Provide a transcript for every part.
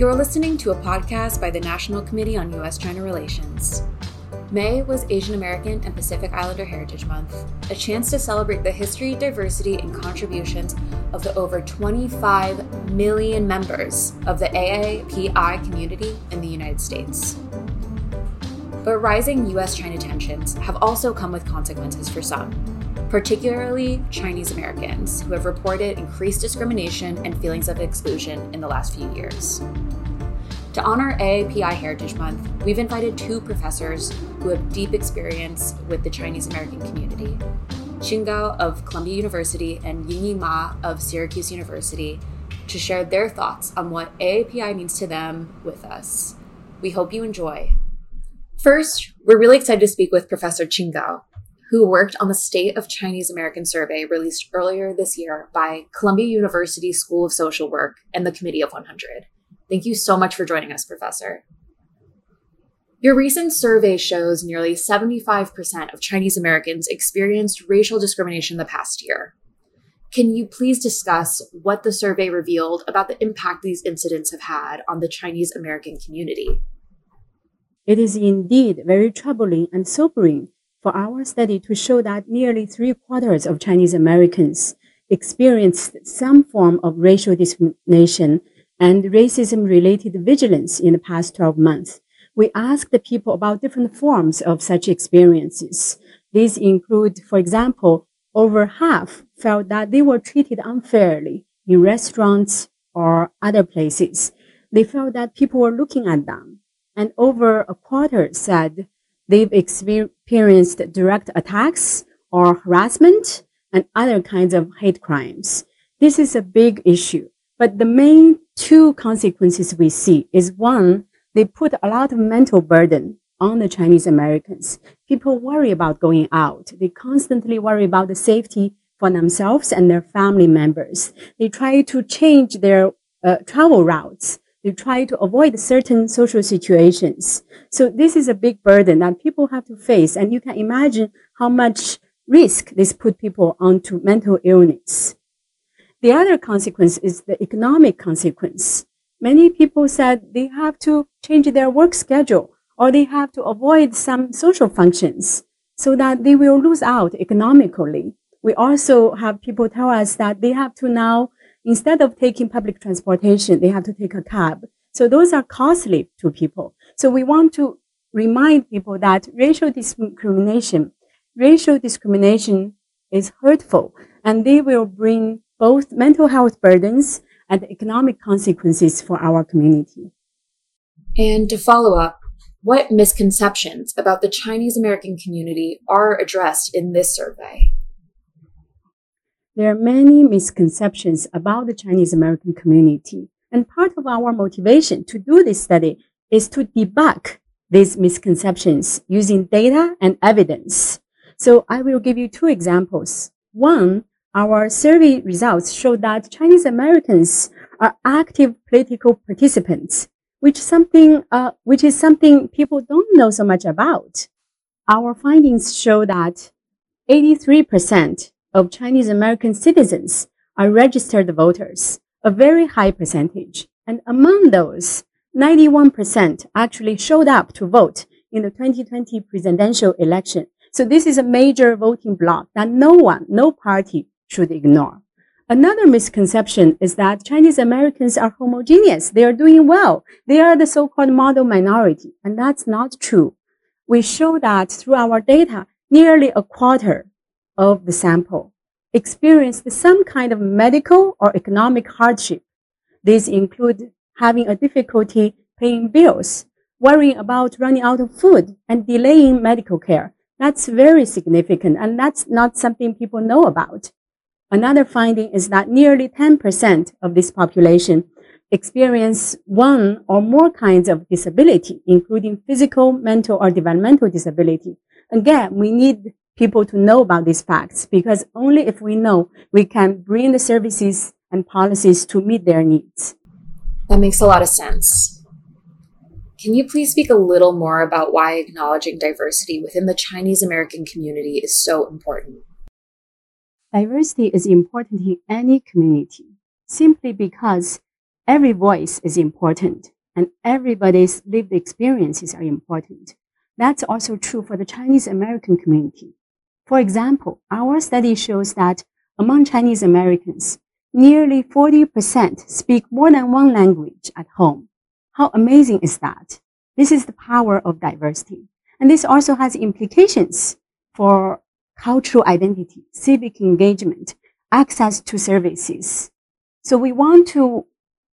You're listening to a podcast by the National Committee on U.S. China Relations. May was Asian American and Pacific Islander Heritage Month, a chance to celebrate the history, diversity, and contributions of the over 25 million members of the AAPI community in the United States. But rising US China tensions have also come with consequences for some, particularly Chinese Americans, who have reported increased discrimination and feelings of exclusion in the last few years. To honor AAPI Heritage Month, we've invited two professors who have deep experience with the Chinese American community Qin Gao of Columbia University and Yingyi Ma of Syracuse University to share their thoughts on what AAPI means to them with us. We hope you enjoy. First, we're really excited to speak with Professor Qin Gao, who worked on the State of Chinese American Survey released earlier this year by Columbia University School of Social Work and the Committee of 100. Thank you so much for joining us, Professor. Your recent survey shows nearly 75% of Chinese Americans experienced racial discrimination in the past year. Can you please discuss what the survey revealed about the impact these incidents have had on the Chinese American community? It is indeed very troubling and sobering for our study to show that nearly three quarters of Chinese Americans experienced some form of racial discrimination and racism related vigilance in the past 12 months. We asked the people about different forms of such experiences. These include, for example, over half felt that they were treated unfairly in restaurants or other places. They felt that people were looking at them. And over a quarter said they've experienced direct attacks or harassment and other kinds of hate crimes. This is a big issue. But the main two consequences we see is one, they put a lot of mental burden on the Chinese Americans. People worry about going out. They constantly worry about the safety for themselves and their family members. They try to change their uh, travel routes. They try to avoid certain social situations. So this is a big burden that people have to face. And you can imagine how much risk this put people onto mental illness. The other consequence is the economic consequence. Many people said they have to change their work schedule or they have to avoid some social functions so that they will lose out economically. We also have people tell us that they have to now, instead of taking public transportation, they have to take a cab. So those are costly to people. So we want to remind people that racial discrimination, racial discrimination is hurtful and they will bring both mental health burdens and economic consequences for our community. And to follow up, what misconceptions about the Chinese American community are addressed in this survey? There are many misconceptions about the Chinese American community. And part of our motivation to do this study is to debunk these misconceptions using data and evidence. So I will give you two examples. One our survey results show that Chinese Americans are active political participants, which something, uh, which is something people don't know so much about. Our findings show that 83% of Chinese American citizens are registered voters, a very high percentage. And among those, 91% actually showed up to vote in the 2020 presidential election. So this is a major voting bloc that no one, no party should ignore. Another misconception is that Chinese Americans are homogeneous. They are doing well. They are the so-called model minority. And that's not true. We show that through our data, nearly a quarter of the sample experienced some kind of medical or economic hardship. These include having a difficulty paying bills, worrying about running out of food, and delaying medical care. That's very significant, and that's not something people know about. Another finding is that nearly 10% of this population experience one or more kinds of disability, including physical, mental, or developmental disability. Again, we need people to know about these facts because only if we know, we can bring the services and policies to meet their needs. That makes a lot of sense. Can you please speak a little more about why acknowledging diversity within the Chinese American community is so important? Diversity is important in any community simply because every voice is important and everybody's lived experiences are important. That's also true for the Chinese American community. For example, our study shows that among Chinese Americans, nearly 40% speak more than one language at home. How amazing is that? This is the power of diversity. And this also has implications for cultural identity, civic engagement, access to services. So we want to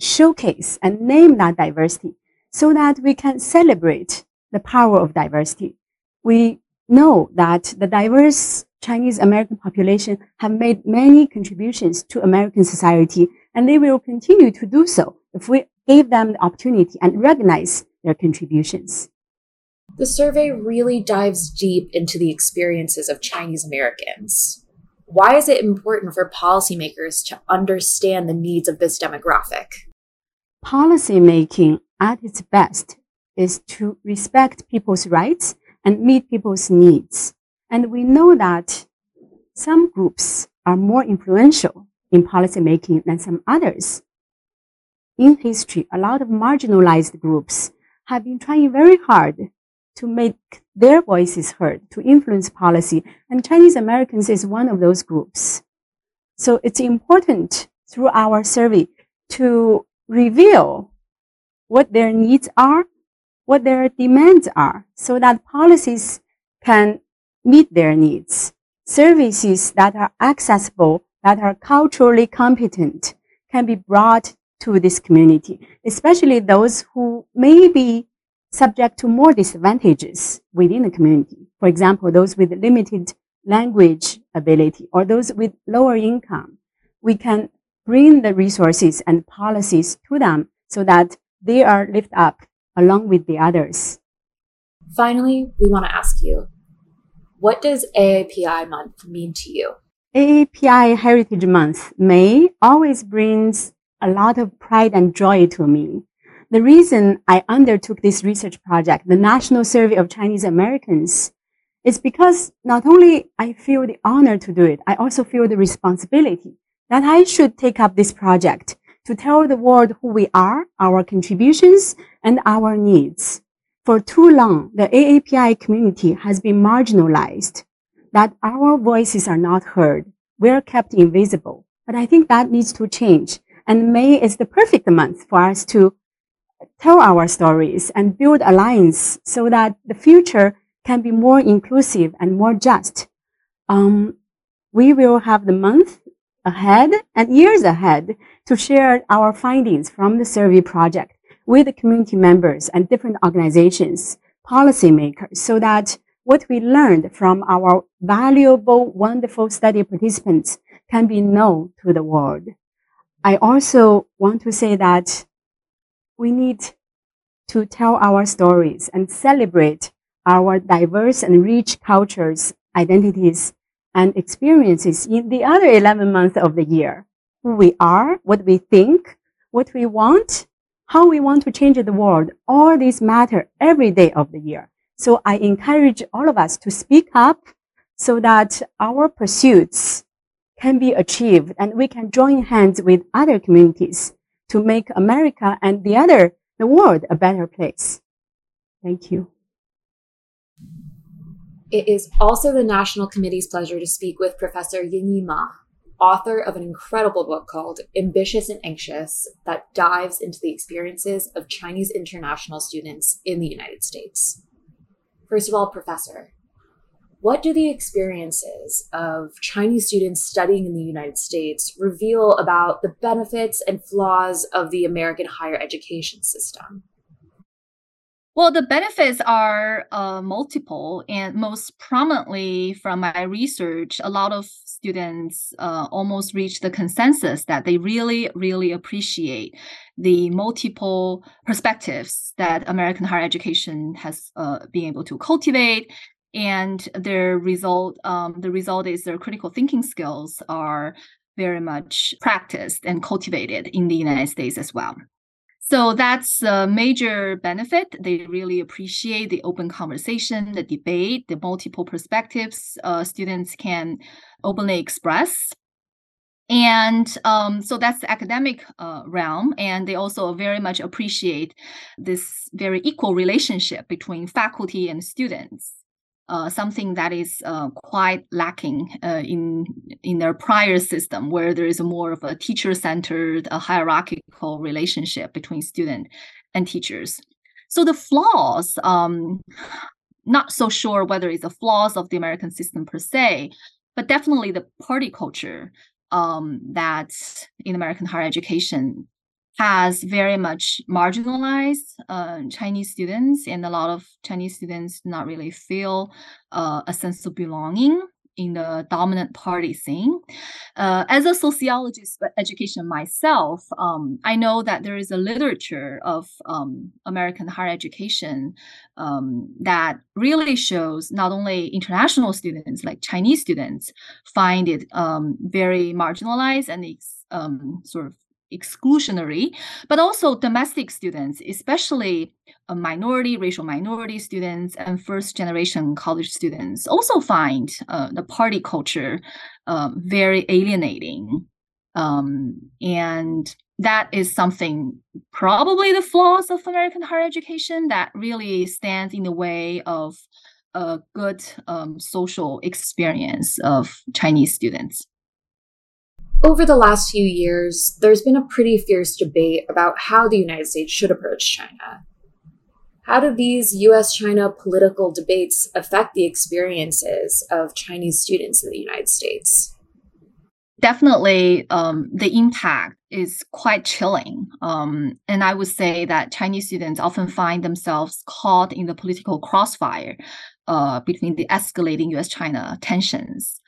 showcase and name that diversity so that we can celebrate the power of diversity. We know that the diverse Chinese American population have made many contributions to American society, and they will continue to do so if we give them the opportunity and recognize their contributions. The survey really dives deep into the experiences of Chinese Americans. Why is it important for policymakers to understand the needs of this demographic? Policymaking at its best is to respect people's rights and meet people's needs. And we know that some groups are more influential in policymaking than some others. In history, a lot of marginalized groups have been trying very hard to make their voices heard, to influence policy, and Chinese Americans is one of those groups. So it's important through our survey to reveal what their needs are what their demands are so that policies can meet their needs. Services that are accessible, that are culturally competent can be brought to this community, especially those who may be subject to more disadvantages within the community. For example, those with limited language ability or those with lower income. We can bring the resources and policies to them so that they are lifted up along with the others. Finally, we want to ask you what does AAPI month mean to you? AAPI Heritage Month, May, always brings a lot of pride and joy to me. The reason I undertook this research project, the National Survey of Chinese Americans, is because not only I feel the honor to do it, I also feel the responsibility that I should take up this project to tell the world who we are, our contributions, and our needs. For too long, the AAPI community has been marginalized, that our voices are not heard. We're kept invisible. But I think that needs to change. And May is the perfect month for us to tell our stories and build alliance so that the future can be more inclusive and more just. Um, we will have the month ahead and years ahead to share our findings from the survey project with the community members and different organizations, policymakers, so that what we learned from our valuable, wonderful study participants can be known to the world. I also want to say that we need to tell our stories and celebrate our diverse and rich cultures, identities, and experiences in the other 11 months of the year. Who we are, what we think, what we want, how we want to change the world. All these matter every day of the year. So I encourage all of us to speak up so that our pursuits can be achieved and we can join hands with other communities to make America and the other, the world a better place. Thank you. It is also the National Committee's pleasure to speak with Professor Yingyi Ma, author of an incredible book called Ambitious and Anxious that dives into the experiences of Chinese international students in the United States. First of all, Professor, what do the experiences of Chinese students studying in the United States reveal about the benefits and flaws of the American higher education system? Well, the benefits are uh, multiple, and most prominently from my research, a lot of students uh, almost reach the consensus that they really, really appreciate the multiple perspectives that American higher education has uh, been able to cultivate. And their result, um, the result is their critical thinking skills are very much practiced and cultivated in the United States as well. So that's a major benefit. They really appreciate the open conversation, the debate, the multiple perspectives uh, students can openly express. and um, so that's the academic uh, realm and they also very much appreciate this very equal relationship between faculty and students uh, something that is uh, quite lacking uh, in in their prior system, where there is more of a teacher-centered, a hierarchical relationship between student and teachers. So the flaws, um, not so sure whether it's the flaws of the American system per se, but definitely the party culture um, that in American higher education has very much marginalized uh, Chinese students, and a lot of Chinese students not really feel uh, a sense of belonging in the dominant party scene. Uh, as a sociologist education myself, um, I know that there is a literature of um, American higher education um, that really shows not only international students, like Chinese students, find it um, very marginalized and um, sort of exclusionary, but also domestic students, especially minority, racial minority students, and first generation college students, also find uh, the party culture uh, very alienating. Um, and that is something probably the flaws of American higher education that really stands in the way of a good um, social experience of Chinese students. Over the last few years, there's been a pretty fierce debate about how the United States should approach China. How do these US China political debates affect the experiences of Chinese students in the United States? Definitely, um, the impact is quite chilling. Um, and I would say that Chinese students often find themselves caught in the political crossfire uh, between the escalating US China tensions.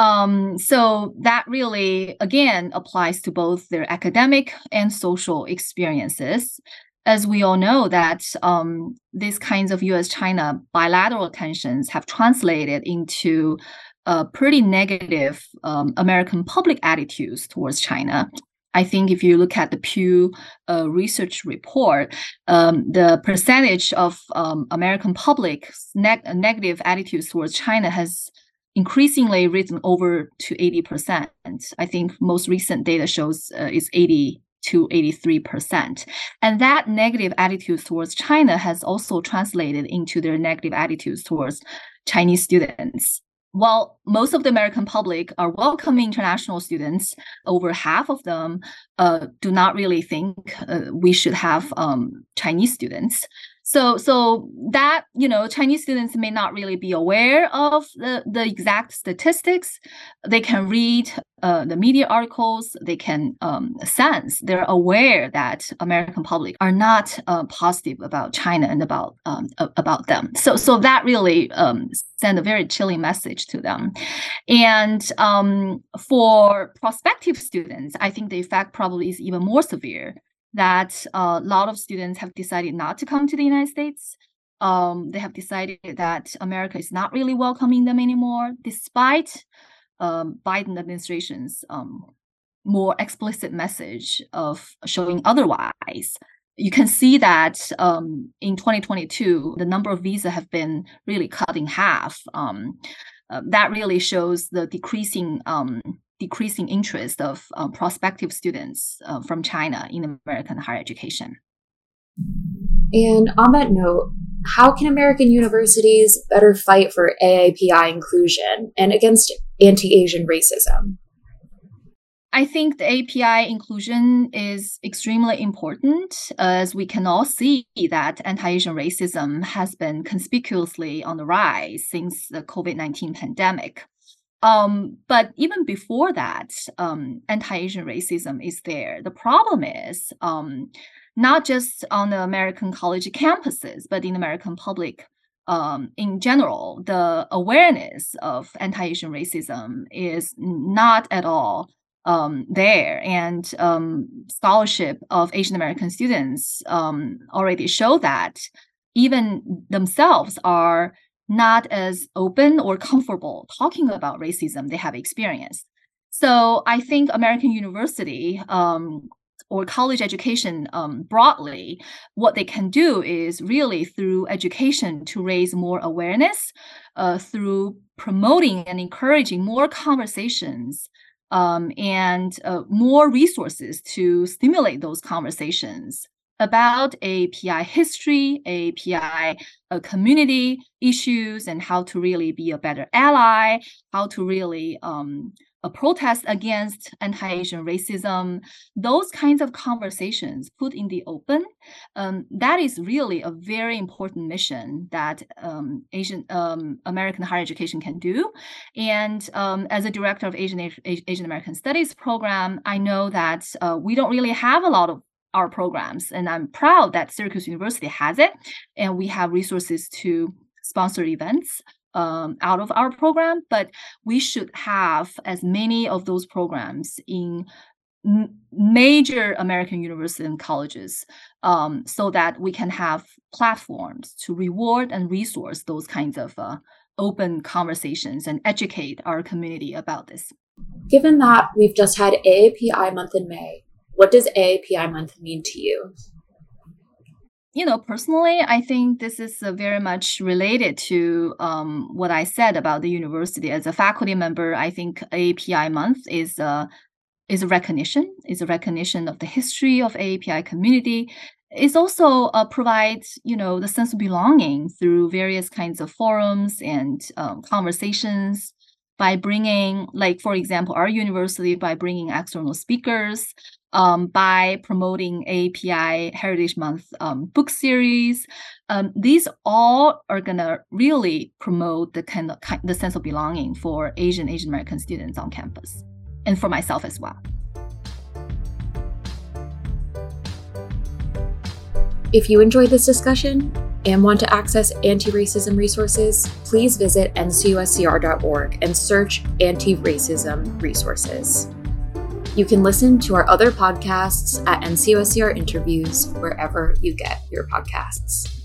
Um, so that really, again, applies to both their academic and social experiences. As we all know, that um, these kinds of U.S.-China bilateral tensions have translated into uh, pretty negative um, American public attitudes towards China. I think if you look at the Pew uh, research report, um, the percentage of um, American public neg- negative attitudes towards China has increasingly risen over to 80%. I think most recent data shows uh, is 80 to 83%. And that negative attitude towards China has also translated into their negative attitudes towards Chinese students. While most of the American public are welcoming international students, over half of them uh, do not really think uh, we should have um, Chinese students. So, so that you know, Chinese students may not really be aware of the, the exact statistics. They can read uh, the media articles. They can um, sense. They're aware that American public are not uh, positive about China and about um, about them. So, so that really um, send a very chilling message to them. And um, for prospective students, I think the effect probably is even more severe that a lot of students have decided not to come to the United States. Um, they have decided that America is not really welcoming them anymore, despite um, Biden administration's um, more explicit message of showing otherwise. You can see that um, in 2022, the number of visa have been really cut in half. Um, uh, that really shows the decreasing um, decreasing interest of uh, prospective students uh, from China in American higher education. And on that note, how can American universities better fight for AAPI inclusion and against anti Asian racism? I think the API inclusion is extremely important as we can all see that anti-Asian racism has been conspicuously on the rise since the COVID-19 pandemic. Um, but even before that, um, anti-Asian racism is there. The problem is um, not just on the American college campuses, but in American public um, in general. The awareness of anti-Asian racism is not at all um, there, and um, scholarship of Asian American students already show that even themselves are not as open or comfortable talking about racism they have experienced. So I think American university um, or college education um, broadly, what they can do is really through education to raise more awareness, uh, through promoting and encouraging more conversations um, and uh, more resources to stimulate those conversations about API history, API uh, community issues, and how to really be a better ally, how to really um, a protest against anti-Asian racism, those kinds of conversations put in the open, um, that is really a very important mission that um, Asian um, American higher education can do. And um, as a director of Asian Asian American Studies program, I know that uh, we don't really have a lot of our programs. And I'm proud that Syracuse University has it. And we have resources to sponsor events um, out of our program, but we should have as many of those programs in major American universities and colleges um, so that we can have platforms to reward and resource those kinds of uh, open conversations and educate our community about this. Given that we've just had AAPI month in May, what does AAPI month mean to you? You know, personally, I think this is uh, very much related to um, what I said about the university. As a faculty member, I think AAPI month is a uh, is a recognition, is a recognition of the history of AAPI community. It also uh, provides, you know, the sense of belonging through various kinds of forums and um, conversations by bringing, like, for example, our university by bringing external speakers, um, by promoting API Heritage Month um, book series. Um, these all are gonna really promote the kind of the sense of belonging for Asian Asian American students on campus, and for myself as well. If you enjoyed this discussion and want to access anti racism resources, please visit ncuscr.org and search anti racism resources. You can listen to our other podcasts at NCUSCR interviews wherever you get your podcasts.